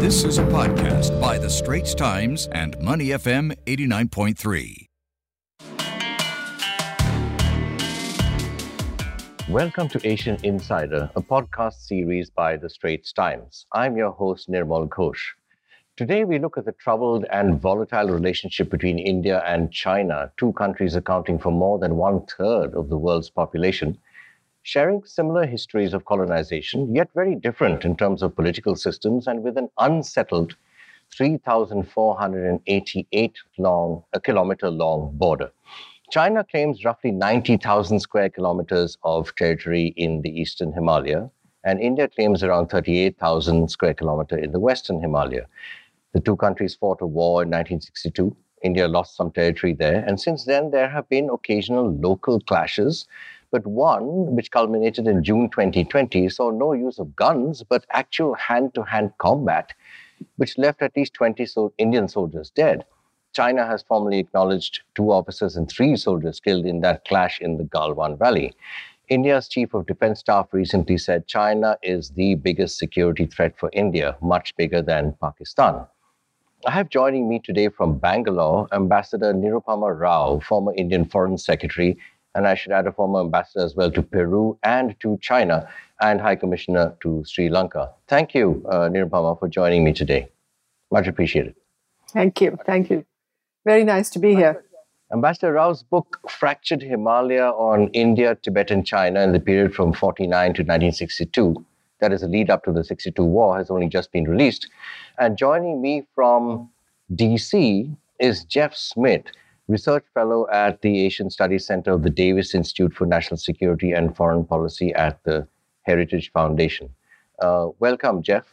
This is a podcast by The Straits Times and Money FM 89.3. Welcome to Asian Insider, a podcast series by The Straits Times. I'm your host, Nirmal Ghosh. Today, we look at the troubled and volatile relationship between India and China, two countries accounting for more than one third of the world's population, sharing similar histories of colonization, yet very different in terms of political systems and with an unsettled 3,488 long, a kilometer long border. China claims roughly 90,000 square kilometers of territory in the eastern Himalaya, and India claims around 38,000 square kilometer in the western Himalaya. The two countries fought a war in 1962. India lost some territory there, and since then there have been occasional local clashes. But one, which culminated in June 2020, saw no use of guns, but actual hand to hand combat, which left at least 20 so- Indian soldiers dead. China has formally acknowledged two officers and three soldiers killed in that clash in the Galwan Valley. India's chief of defense staff recently said China is the biggest security threat for India, much bigger than Pakistan. I have joining me today from Bangalore Ambassador Nirupama Rao, former Indian Foreign Secretary, and I should add a former ambassador as well to Peru and to China, and High Commissioner to Sri Lanka. Thank you, uh, Nirupama, for joining me today. Much appreciated. Thank you. Thank you. Very nice to be here. Ambassador Rao's book, Fractured Himalaya on India, Tibet, and China in the period from 49 to 1962, that is a lead up to the 62 war, has only just been released. And joining me from DC is Jeff Smith, research fellow at the Asian Studies Center of the Davis Institute for National Security and Foreign Policy at the Heritage Foundation. Uh, welcome, Jeff.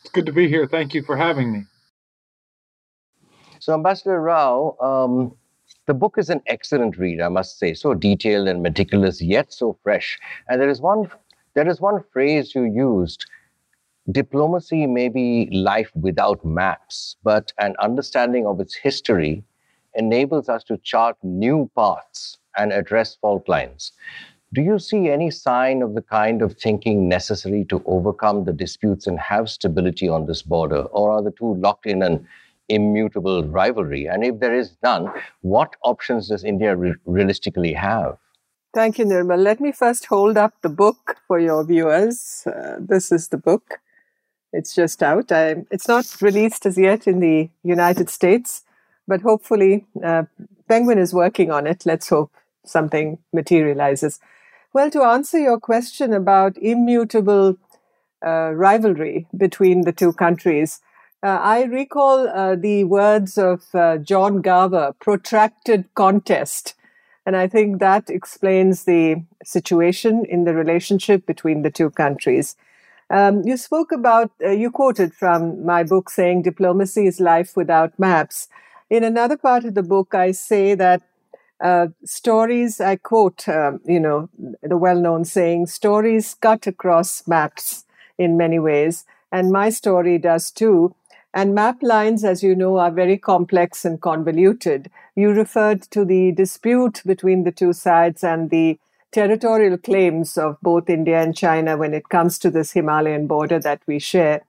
It's good to be here. Thank you for having me. So, Ambassador Rao, um, the book is an excellent read, I must say, so detailed and meticulous, yet so fresh. And there is one, there is one phrase you used. Diplomacy may be life without maps, but an understanding of its history enables us to chart new paths and address fault lines. Do you see any sign of the kind of thinking necessary to overcome the disputes and have stability on this border, or are the two locked in an immutable rivalry? And if there is none, what options does India re- realistically have? Thank you, Nirmal. Let me first hold up the book for your viewers. Uh, this is the book. It's just out. I, it's not released as yet in the United States, but hopefully, uh, Penguin is working on it. Let's hope something materializes. Well, to answer your question about immutable uh, rivalry between the two countries, uh, I recall uh, the words of uh, John Garver, protracted contest. And I think that explains the situation in the relationship between the two countries. Um, you spoke about, uh, you quoted from my book saying diplomacy is life without maps. In another part of the book, I say that uh, stories, I quote, um, you know, the well known saying, stories cut across maps in many ways. And my story does too. And map lines, as you know, are very complex and convoluted. You referred to the dispute between the two sides and the territorial claims of both India and China when it comes to this Himalayan border that we share.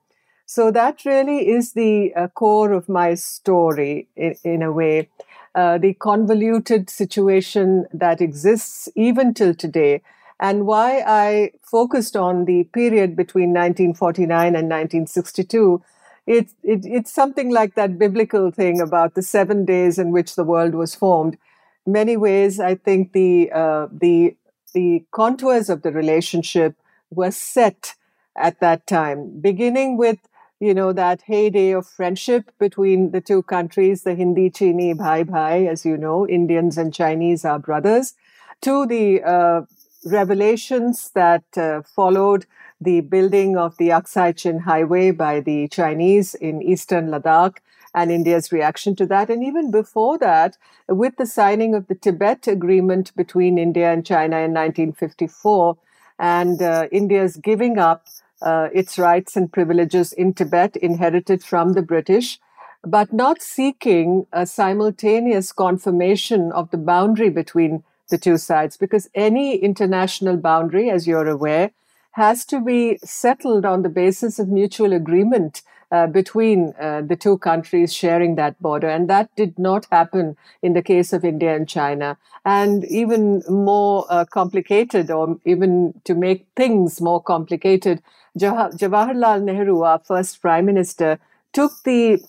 So that really is the uh, core of my story in, in a way. Uh, the convoluted situation that exists even till today, and why I focused on the period between 1949 and 1962. It, it, it's something like that biblical thing about the seven days in which the world was formed. Many ways, I think the uh, the the contours of the relationship were set at that time, beginning with you know that heyday of friendship between the two countries, the Hindi Chini Bhai Bhai, as you know, Indians and Chinese are brothers, to the uh, revelations that uh, followed the building of the Aksai Chin Highway by the Chinese in eastern Ladakh and India's reaction to that. And even before that, with the signing of the Tibet Agreement between India and China in 1954, and uh, India's giving up uh, its rights and privileges in Tibet inherited from the British, but not seeking a simultaneous confirmation of the boundary between the two sides, because any international boundary, as you're aware, has to be settled on the basis of mutual agreement uh, between uh, the two countries sharing that border. And that did not happen in the case of India and China. And even more uh, complicated, or even to make things more complicated, Jawaharlal Nehru, our first prime minister, took the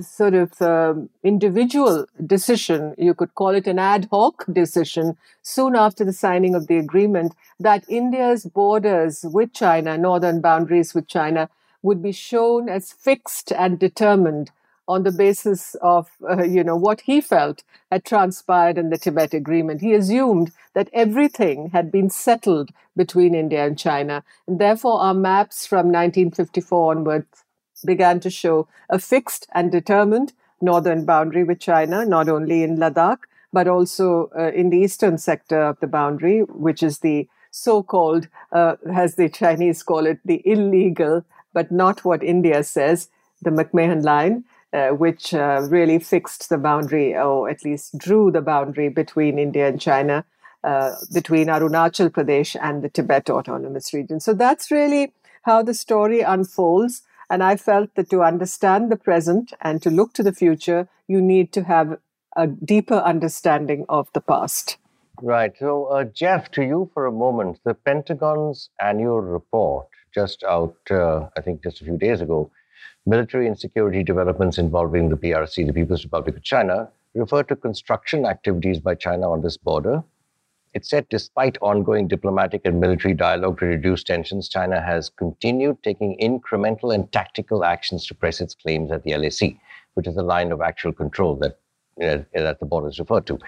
sort of um, individual decision, you could call it an ad hoc decision, soon after the signing of the agreement, that India's borders with China, northern boundaries with China, would be shown as fixed and determined on the basis of uh, you know what he felt had transpired in the Tibet agreement. He assumed that everything had been settled between India and China and therefore our maps from 1954 onwards began to show a fixed and determined northern boundary with China not only in Ladakh but also uh, in the eastern sector of the boundary which is the so-called uh, as the Chinese call it the illegal but not what India says, the McMahon line, uh, which uh, really fixed the boundary, or at least drew the boundary between India and China, uh, between Arunachal Pradesh and the Tibet Autonomous Region. So that's really how the story unfolds. And I felt that to understand the present and to look to the future, you need to have a deeper understanding of the past. Right. So, uh, Jeff, to you for a moment, the Pentagon's annual report just out, uh, I think, just a few days ago, military and security developments involving the PRC, the People's Republic of China, refer to construction activities by China on this border. It said, despite ongoing diplomatic and military dialogue to reduce tensions, China has continued taking incremental and tactical actions to press its claims at the LAC, which is the line of actual control that, uh, that the border is referred to.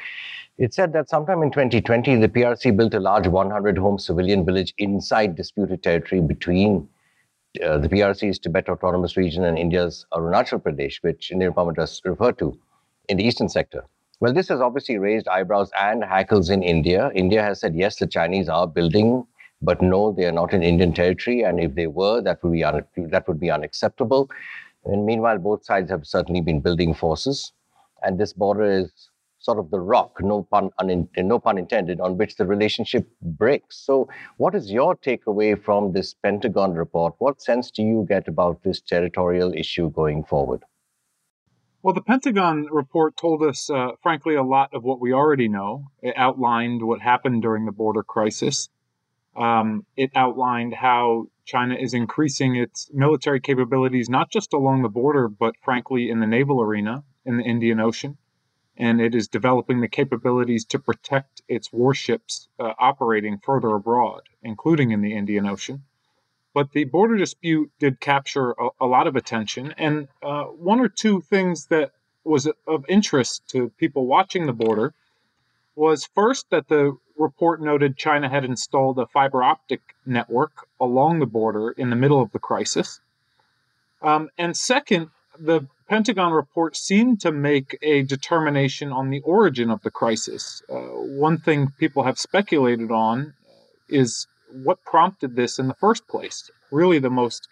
It said that sometime in 2020, the PRC built a large 100 home civilian village inside disputed territory between uh, the PRC's Tibet Autonomous Region and India's Arunachal Pradesh, which Indian has referred to in the eastern sector. Well, this has obviously raised eyebrows and hackles in India. India has said, yes, the Chinese are building, but no, they are not in Indian territory. And if they were, that would be, un- that would be unacceptable. And meanwhile, both sides have certainly been building forces. And this border is sort of the rock, no pun, un, no pun intended, on which the relationship breaks. So, what is your takeaway from this Pentagon report? What sense do you get about this territorial issue going forward? Well, the Pentagon report told us, uh, frankly, a lot of what we already know. It outlined what happened during the border crisis. Um, it outlined how China is increasing its military capabilities, not just along the border, but frankly in the naval arena in the Indian Ocean and it is developing the capabilities to protect its warships uh, operating further abroad, including in the Indian Ocean. But the border dispute did capture a, a lot of attention, and uh, one or two things that was of interest to people watching the border was first that the report noted China had installed a fiber optic network along the border in the middle of the crisis. Um, and second, the Pentagon report seemed to make a determination on the origin of the crisis. Uh, one thing people have speculated on is what prompted this in the first place. Really, the most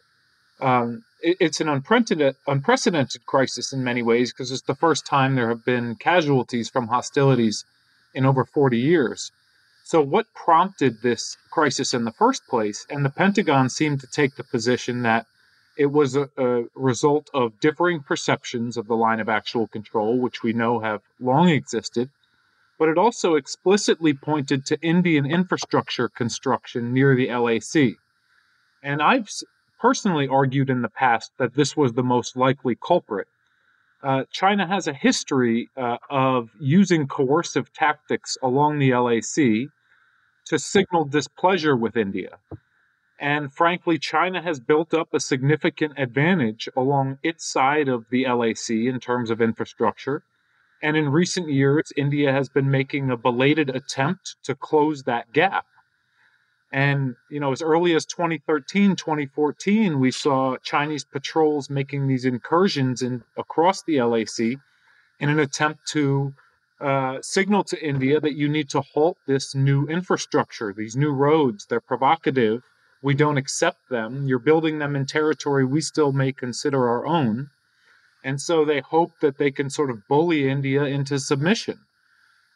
um, it, it's an unprecedented, unprecedented crisis in many ways because it's the first time there have been casualties from hostilities in over 40 years. So, what prompted this crisis in the first place? And the Pentagon seemed to take the position that it was a, a, result of differing perceptions of the line of actual control, which we know have long existed, but it also explicitly pointed to Indian infrastructure construction near the LAC. And I've personally argued in the past that this was the most likely culprit. Uh, China has a history uh, of using coercive tactics along the LAC to signal displeasure with India. And frankly, China has built up a significant advantage along its side of the LAC in terms of infrastructure. And in recent years, India has been making a belated attempt to close that gap. And, you know, as early as 2013, 2014, we saw Chinese patrols making these incursions in, across the LAC in an attempt to uh, signal to India that you need to halt this new infrastructure, these new roads. They're provocative we don't accept them. You're building them in territory we still may consider our own. And so they hope that they can sort of bully India into submission.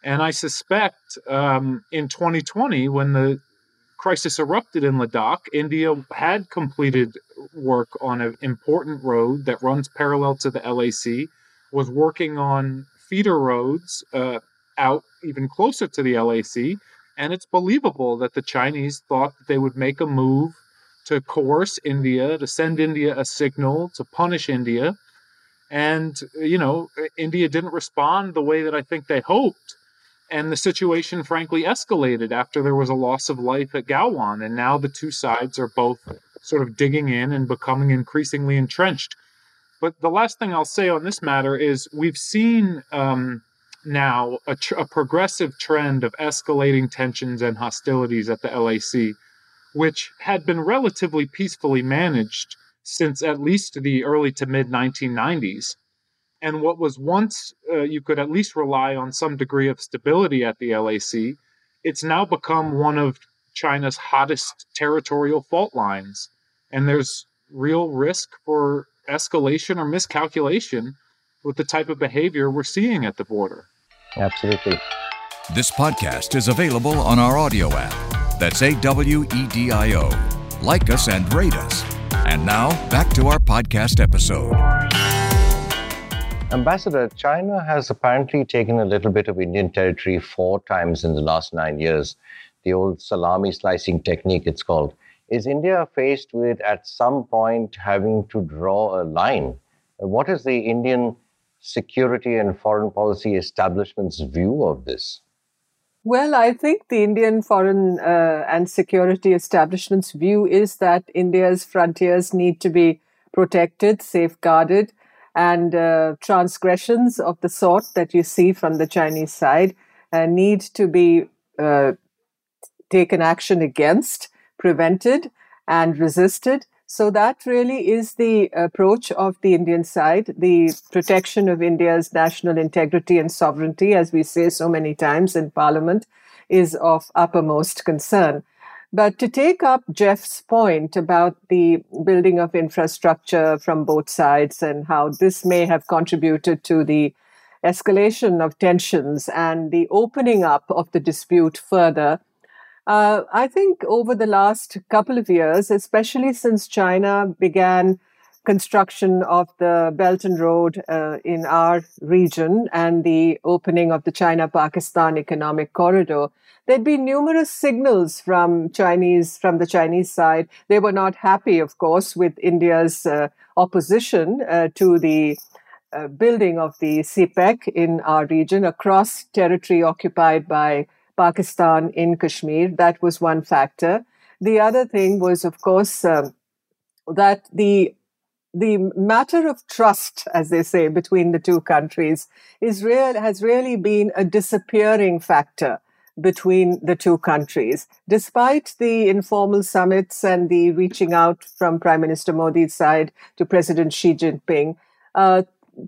And I suspect um, in 2020, when the crisis erupted in Ladakh, India had completed work on an important road that runs parallel to the LAC, was working on feeder roads uh, out even closer to the LAC. And it's believable that the Chinese thought that they would make a move to coerce India, to send India a signal, to punish India. And, you know, India didn't respond the way that I think they hoped. And the situation, frankly, escalated after there was a loss of life at Galwan. And now the two sides are both sort of digging in and becoming increasingly entrenched. But the last thing I'll say on this matter is we've seen um, now a, tr- a progressive trend of escalating tensions and hostilities at the LAC, which had been relatively peacefully managed since at least the early to mid 1990s. And what was once uh, you could at least rely on some degree of stability at the LAC, it's now become one of China's hottest territorial fault lines. And there's real risk for escalation or miscalculation with the type of behavior we're seeing at the border. Absolutely. This podcast is available on our audio app. That's A W E D I O. Like us and rate us. And now, back to our podcast episode. Ambassador, China has apparently taken a little bit of Indian territory four times in the last nine years. The old salami slicing technique, it's called. Is India faced with, at some point, having to draw a line? What is the Indian security and foreign policy establishment's view of this? Well, I think the Indian foreign uh, and security establishment's view is that India's frontiers need to be protected, safeguarded, and uh, transgressions of the sort that you see from the Chinese side uh, need to be uh, taken action against, prevented, and resisted. So that really is the approach of the Indian side, the protection of India's national integrity and sovereignty, as we say so many times in Parliament, is of uppermost concern. But to take up Jeff's point about the building of infrastructure from both sides and how this may have contributed to the escalation of tensions and the opening up of the dispute further, uh, I think over the last couple of years, especially since China began construction of the Belt and Road uh, in our region and the opening of the China Pakistan Economic Corridor, there'd been numerous signals from Chinese from the Chinese side. They were not happy, of course, with India's uh, opposition uh, to the uh, building of the CPEC in our region across territory occupied by Pakistan in Kashmir. That was one factor. The other thing was, of course, um, that the the matter of trust, as they say, between the two countries is real, has really been a disappearing factor between the two countries. Despite the informal summits and the reaching out from Prime Minister Modi's side to President Xi Jinping, uh,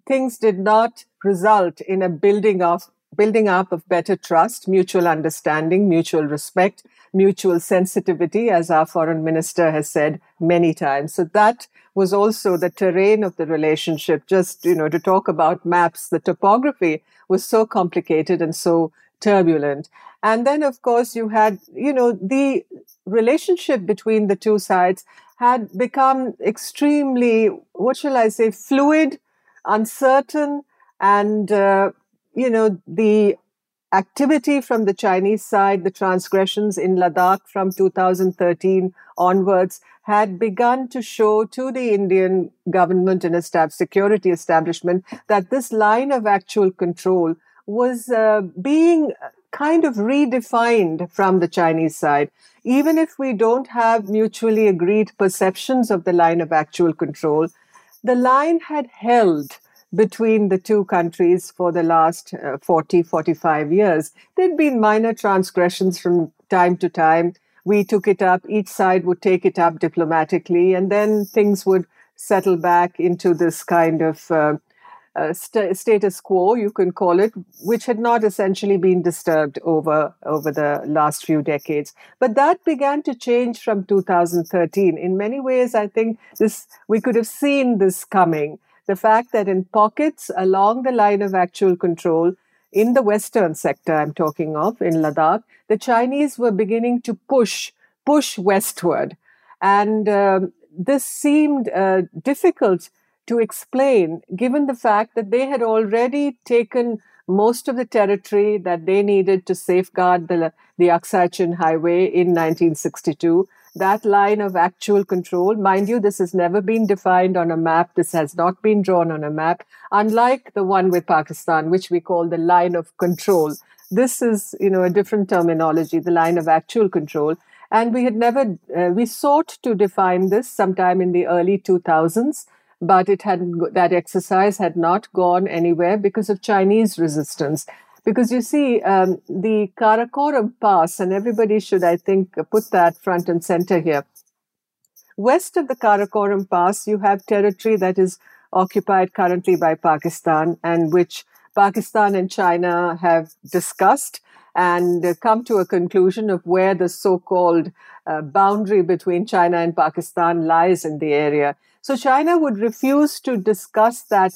things did not result in a building of building up of better trust, mutual understanding, mutual respect, mutual sensitivity, as our foreign minister has said many times. So that was also the terrain of the relationship. Just, you know, to talk about maps, the topography was so complicated and so turbulent. And then, of course, you had, you know, the relationship between the two sides had become extremely, what shall I say, fluid, uncertain, and uh, you know, the activity from the Chinese side, the transgressions in Ladakh from 2013 onwards had begun to show to the Indian government and security establishment that this line of actual control was uh, being kind of redefined from the Chinese side. Even if we don't have mutually agreed perceptions of the line of actual control, the line had held between the two countries for the last uh, 40, 45 years. There'd been minor transgressions from time to time. We took it up, each side would take it up diplomatically, and then things would settle back into this kind of uh, uh, st- status quo, you can call it, which had not essentially been disturbed over over the last few decades. But that began to change from 2013. In many ways, I think this we could have seen this coming the fact that in pockets along the line of actual control, in the western sector I'm talking of, in Ladakh, the Chinese were beginning to push, push westward. And um, this seemed uh, difficult to explain, given the fact that they had already taken most of the territory that they needed to safeguard the, the Aksai Chin Highway in 1962. That line of actual control, mind you, this has never been defined on a map. This has not been drawn on a map, unlike the one with Pakistan, which we call the line of control. This is, you know, a different terminology, the line of actual control. And we had never, uh, we sought to define this sometime in the early 2000s but it had that exercise had not gone anywhere because of Chinese resistance. Because you see, um, the Karakoram Pass, and everybody should, I think, put that front and center here. West of the Karakoram Pass, you have territory that is occupied currently by Pakistan and which Pakistan and China have discussed and come to a conclusion of where the so called uh, boundary between China and Pakistan lies in the area. So China would refuse to discuss that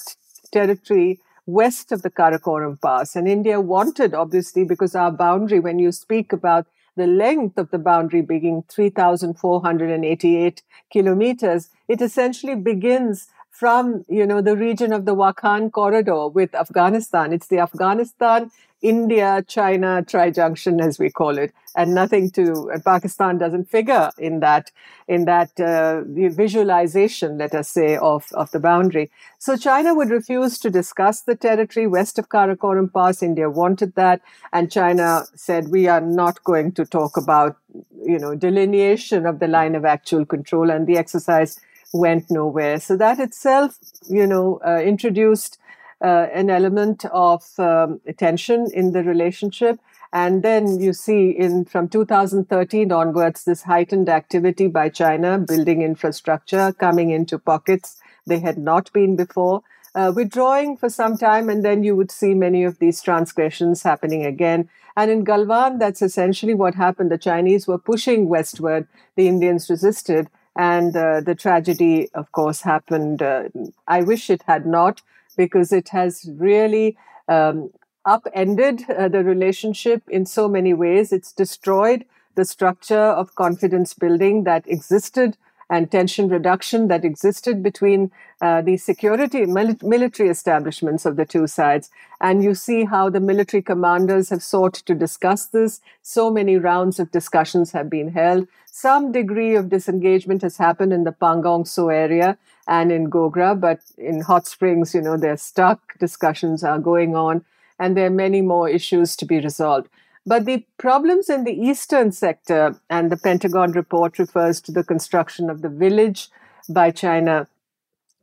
territory west of the Karakoram Pass. And India wanted, obviously, because our boundary, when you speak about the length of the boundary being 3,488 kilometers, it essentially begins from, you know, the region of the Wakhan corridor with Afghanistan. It's the Afghanistan India China trijunction, as we call it, and nothing to Pakistan doesn't figure in that in that uh, visualization, let us say, of of the boundary. So China would refuse to discuss the territory west of Karakoram Pass. India wanted that, and China said we are not going to talk about you know delineation of the line of actual control, and the exercise went nowhere. So that itself, you know, uh, introduced uh, an element of um, tension in the relationship. And then you see in from 2013 onwards, this heightened activity by China, building infrastructure, coming into pockets they had not been before. Uh, withdrawing for some time, and then you would see many of these transgressions happening again. And in Galwan, that's essentially what happened. The Chinese were pushing westward, the Indians resisted, and uh, the tragedy, of course, happened. Uh, I wish it had not, because it has really um, upended uh, the relationship in so many ways. It's destroyed the structure of confidence building that existed and tension reduction that existed between uh, the security military establishments of the two sides. And you see how the military commanders have sought to discuss this. So many rounds of discussions have been held. Some degree of disengagement has happened in the Pangong Tso area and in Gogra, but in Hot Springs, you know, they're stuck. Discussions are going on, and there are many more issues to be resolved. But the problems in the eastern sector, and the Pentagon report refers to the construction of the village by China.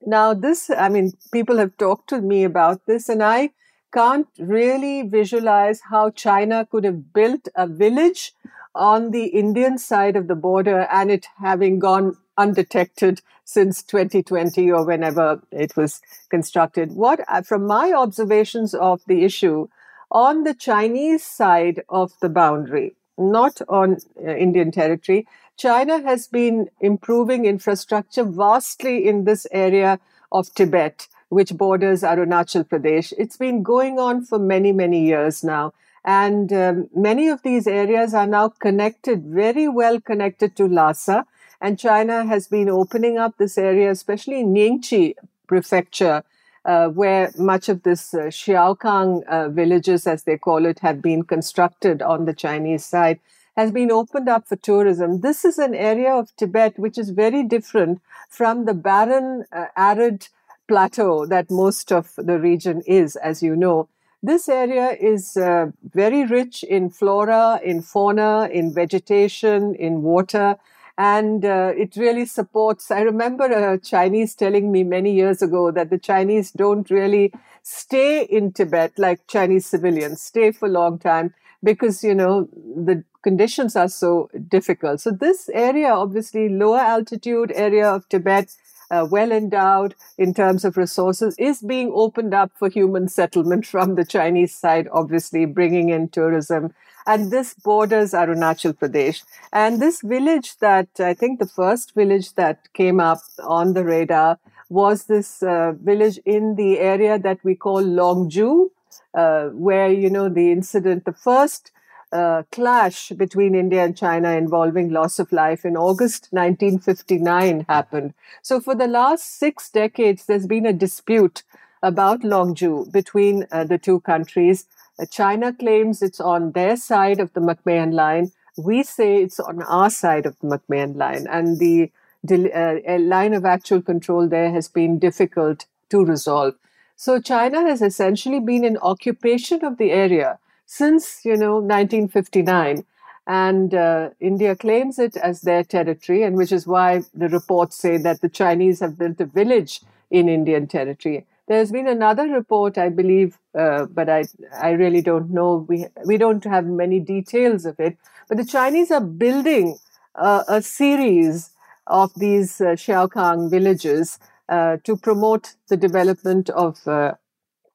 Now, this, I mean, people have talked to me about this, and I can't really visualize how China could have built a village on the Indian side of the border and it having gone undetected since 2020 or whenever it was constructed. What, from my observations of the issue, on the Chinese side of the boundary, not on uh, Indian territory, China has been improving infrastructure vastly in this area of Tibet, which borders Arunachal Pradesh. It's been going on for many, many years now. And um, many of these areas are now connected, very well connected to Lhasa. And China has been opening up this area, especially in Nyingchi prefecture, uh, where much of this uh, Xiaokang uh, villages, as they call it, have been constructed on the Chinese side, has been opened up for tourism. This is an area of Tibet which is very different from the barren, uh, arid plateau that most of the region is, as you know. This area is uh, very rich in flora, in fauna, in vegetation, in water and uh, it really supports. I remember a Chinese telling me many years ago that the Chinese don't really stay in Tibet like Chinese civilians, stay for a long time because, you know, the conditions are so difficult. So this area, obviously lower altitude area of Tibet, uh, well endowed in terms of resources, is being opened up for human settlement from the Chinese side, obviously bringing in tourism and this borders Arunachal Pradesh. And this village that I think the first village that came up on the radar was this uh, village in the area that we call Longju, uh, where, you know, the incident, the first uh, clash between India and China involving loss of life in August 1959 happened. So, for the last six decades, there's been a dispute about Longju between uh, the two countries. Uh, China claims it's on their side of the McMahon line. We say it's on our side of the McMahon line. And the uh, line of actual control there has been difficult to resolve. So, China has essentially been in occupation of the area since you know 1959 and uh, India claims it as their territory, and which is why the reports say that the Chinese have built a village in Indian territory. There's been another report, I believe, uh, but I I really don't know. We we don't have many details of it. But the Chinese are building uh, a series of these uh, Xiaokang villages uh, to promote the development of uh,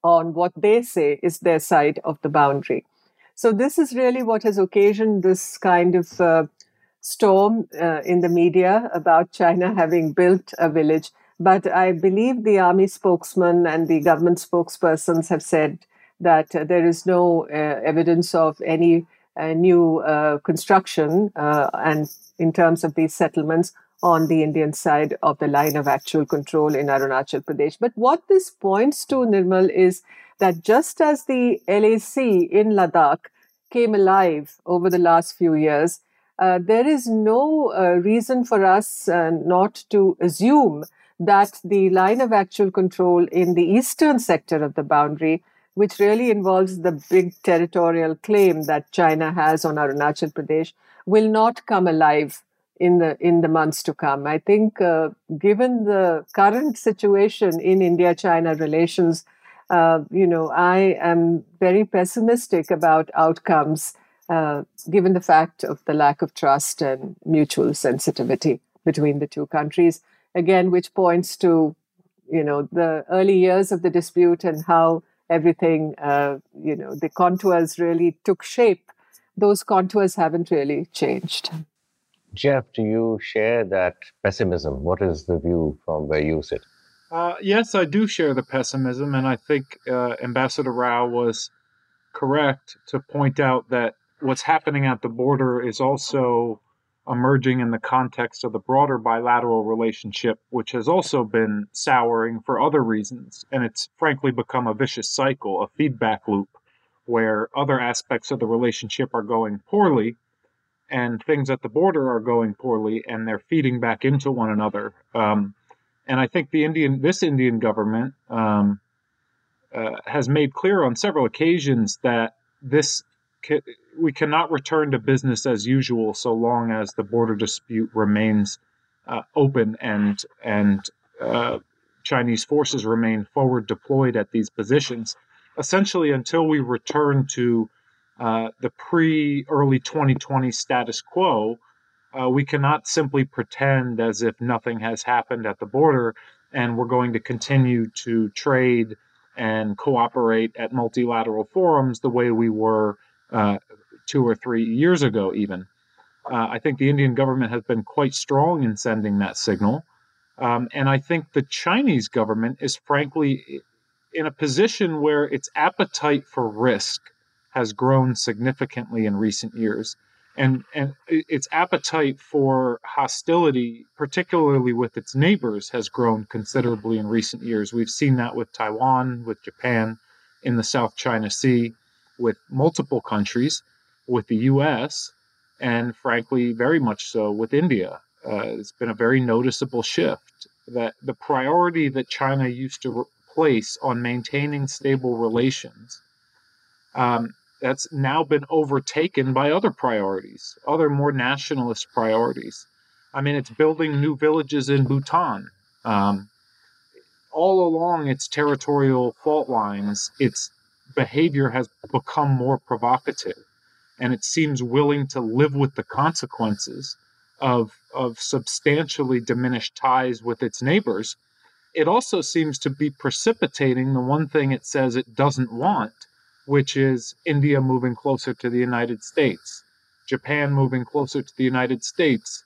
on what they say is their side of the boundary. So this is really what has occasioned this kind of uh, storm uh, in the media about China having built a village. But I believe the army spokesman and the government spokespersons have said that uh, there is no uh, evidence of any uh, new uh, construction and in terms of these settlements on the Indian side of the line of actual control in Arunachal Pradesh. But what this points to, Nirmal, is that just as the LAC in Ladakh came alive over the last few years, uh, there is no uh, reason for us uh, not to assume that the line of actual control in the eastern sector of the boundary, which really involves the big territorial claim that China has on Arunachal Pradesh, will not come alive in the in the months to come. I think, uh, given the current situation in India-China relations, uh, you know, I am very pessimistic about outcomes, uh, given the fact of the lack of trust and mutual sensitivity between the two countries. Again, which points to, you know, the early years of the dispute and how everything, uh, you know, the contours really took shape. Those contours haven't really changed. Jeff, do you share that pessimism? What is the view from where you sit? Uh, yes, I do share the pessimism, and I think uh, Ambassador Rao was correct to point out that what's happening at the border is also emerging in the context of the broader bilateral relationship, which has also been souring for other reasons. And it's frankly become a vicious cycle, a feedback loop, where other aspects of the relationship are going poorly and things at the border are going poorly and they're feeding back into one another. Um, and I think the Indian, this Indian government um, uh, has made clear on several occasions that this we cannot return to business as usual so long as the border dispute remains uh, open and and uh, Chinese forces remain forward deployed at these positions. Essentially, until we return to uh, the pre early 2020 status quo, uh, we cannot simply pretend as if nothing has happened at the border and we're going to continue to trade and cooperate at multilateral forums the way we were uh, two or three years ago, even. Uh, I think the Indian government has been quite strong in sending that signal. Um, and I think the Chinese government is frankly in a position where its appetite for risk has grown significantly in recent years. And, and its appetite for hostility, particularly with its neighbors, has grown considerably in recent years. We've seen that with Taiwan, with Japan, in the South China Sea, with multiple countries, with the US, and frankly, very much so with India. Uh, it's been a very noticeable shift that the priority that China used to place on maintaining stable relations um, that's now been overtaken by other priorities, other more nationalist priorities. I mean, it's building new villages in Bhutan. Um, all along its territorial fault lines, its behavior has become more provocative, and it seems willing to live with the consequences of, of substantially diminished ties with its neighbors. It also seems to be precipitating the one thing it says it doesn't want, which is India moving closer to the United States, Japan moving closer to the United States,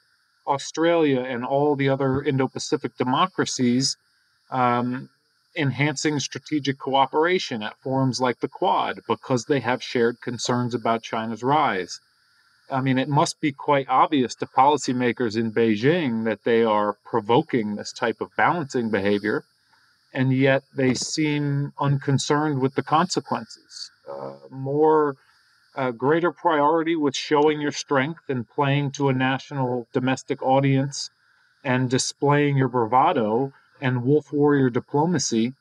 Australia and all the other Indo Pacific democracies um, enhancing strategic cooperation at forums like the Quad because they have shared concerns about China's rise. I mean, it must be quite obvious to policymakers in Beijing that they are provoking this type of balancing behavior, and yet they seem unconcerned with the consequences. Uh, more uh, greater priority with showing your strength and playing to a national domestic audience and displaying your bravado and wolf warrior diplomacy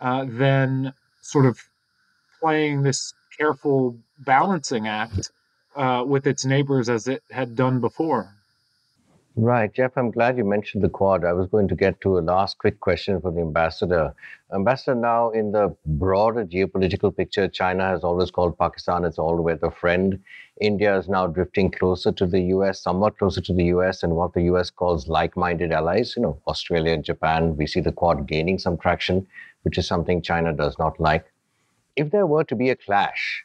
uh, than sort of playing this careful balancing act uh, with its neighbors as it had done before. Right, Jeff, I'm glad you mentioned the Quad. I was going to get to a last quick question for the ambassador. Ambassador, now in the broader geopolitical picture, China has always called Pakistan its all weather friend. India is now drifting closer to the US, somewhat closer to the US, and what the US calls like minded allies, you know, Australia and Japan. We see the Quad gaining some traction, which is something China does not like. If there were to be a clash,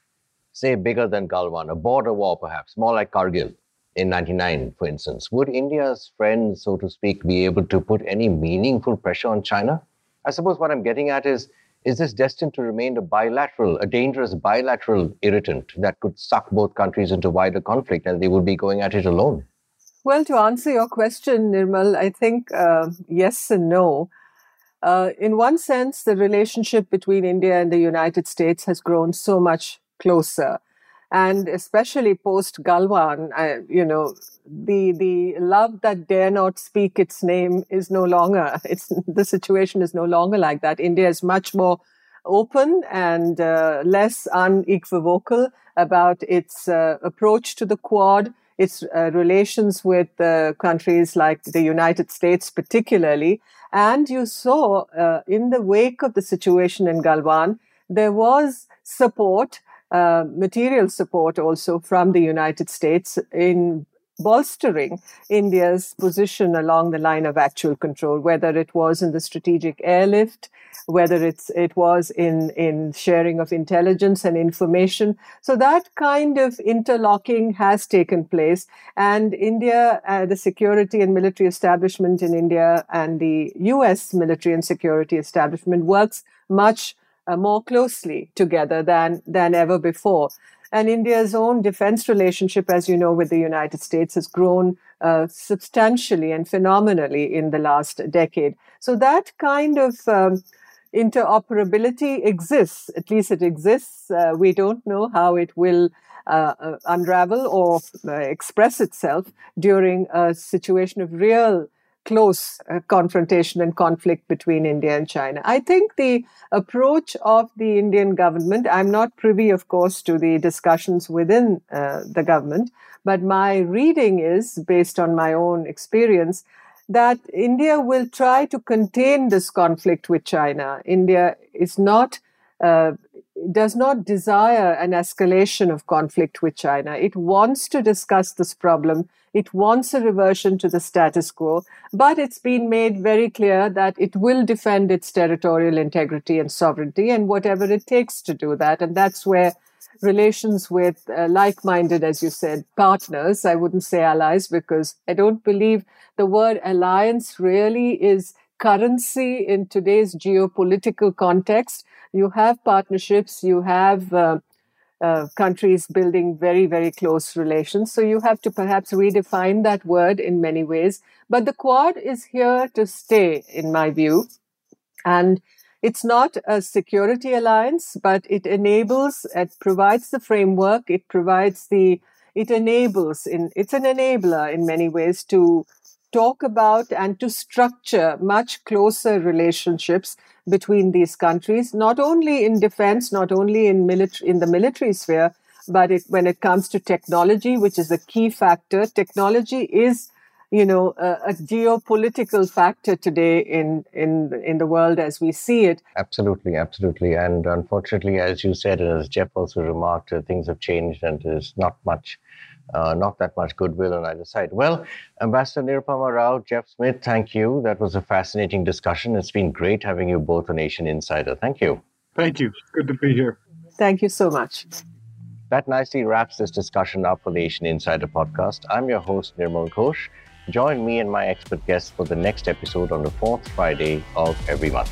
say bigger than Galwan, a border war perhaps, more like Kargil in 99, for instance, would India's friends, so to speak, be able to put any meaningful pressure on China? I suppose what I'm getting at is is this destined to remain a bilateral, a dangerous bilateral irritant that could suck both countries into wider conflict and they would be going at it alone? Well, to answer your question, Nirmal, I think uh, yes and no. Uh, in one sense, the relationship between India and the United States has grown so much closer and especially post Galwan, you know, the the love that dare not speak its name is no longer. It's the situation is no longer like that. India is much more open and uh, less unequivocal about its uh, approach to the Quad, its uh, relations with countries like the United States, particularly. And you saw uh, in the wake of the situation in Galwan, there was support uh, material support also from the United States in bolstering India's position along the line of actual control, whether it was in the strategic airlift, whether it's it was in in sharing of intelligence and information. So that kind of interlocking has taken place, and India, uh, the security and military establishment in India, and the U.S. military and security establishment works much uh, more closely together than than ever before. And India's own defense relationship, as you know, with the United States has grown uh, substantially and phenomenally in the last decade. So that kind of um, interoperability exists. At least it exists. Uh, we don't know how it will uh, uh unravel or uh, express itself during a situation of real close uh, confrontation and conflict between India and China. I think the approach of the Indian government, I'm not privy, of course, to the discussions within uh, the government, but my reading is, based on my own experience, that India will try to contain this conflict with China. India is not. Uh, does not desire an escalation of conflict with China. It wants to discuss this problem it wants a reversion to the status quo, but it's been made very clear that it will defend its territorial integrity and sovereignty and whatever it takes to do that. And that's where relations with uh, like minded, as you said, partners, I wouldn't say allies, because I don't believe the word alliance really is currency in today's geopolitical context. You have partnerships, you have uh, uh, countries building very, very close relations. So you have to perhaps redefine that word in many ways. But the Quad is here to stay, in my view. And it's not a security alliance, but it enables, it provides the framework, it provides the, it enables, in, it's an enabler in many ways to talk about and to structure much closer relationships between these countries, not only in defense, not only in military, in the military sphere, but it, when it comes to technology, which is a key factor, technology is, you know, a, a, geopolitical factor today in in in the world as we see it. Absolutely, absolutely, and unfortunately, as you said, and as Jeff also remarked, uh, things have changed, and there's not much uh, not that much goodwill on either side. Well, Ambassador Nirupama Rao, Jeff Smith, thank you. That was a fascinating discussion. It's been great having you both on Asian Insider. Thank you. Thank you. Good to be here. Thank you so much. That nicely wraps this discussion up for the Asian Insider podcast. I'm your host, Nirmal Ghosh. Join me and my expert guests for the next episode on the fourth Friday of every month.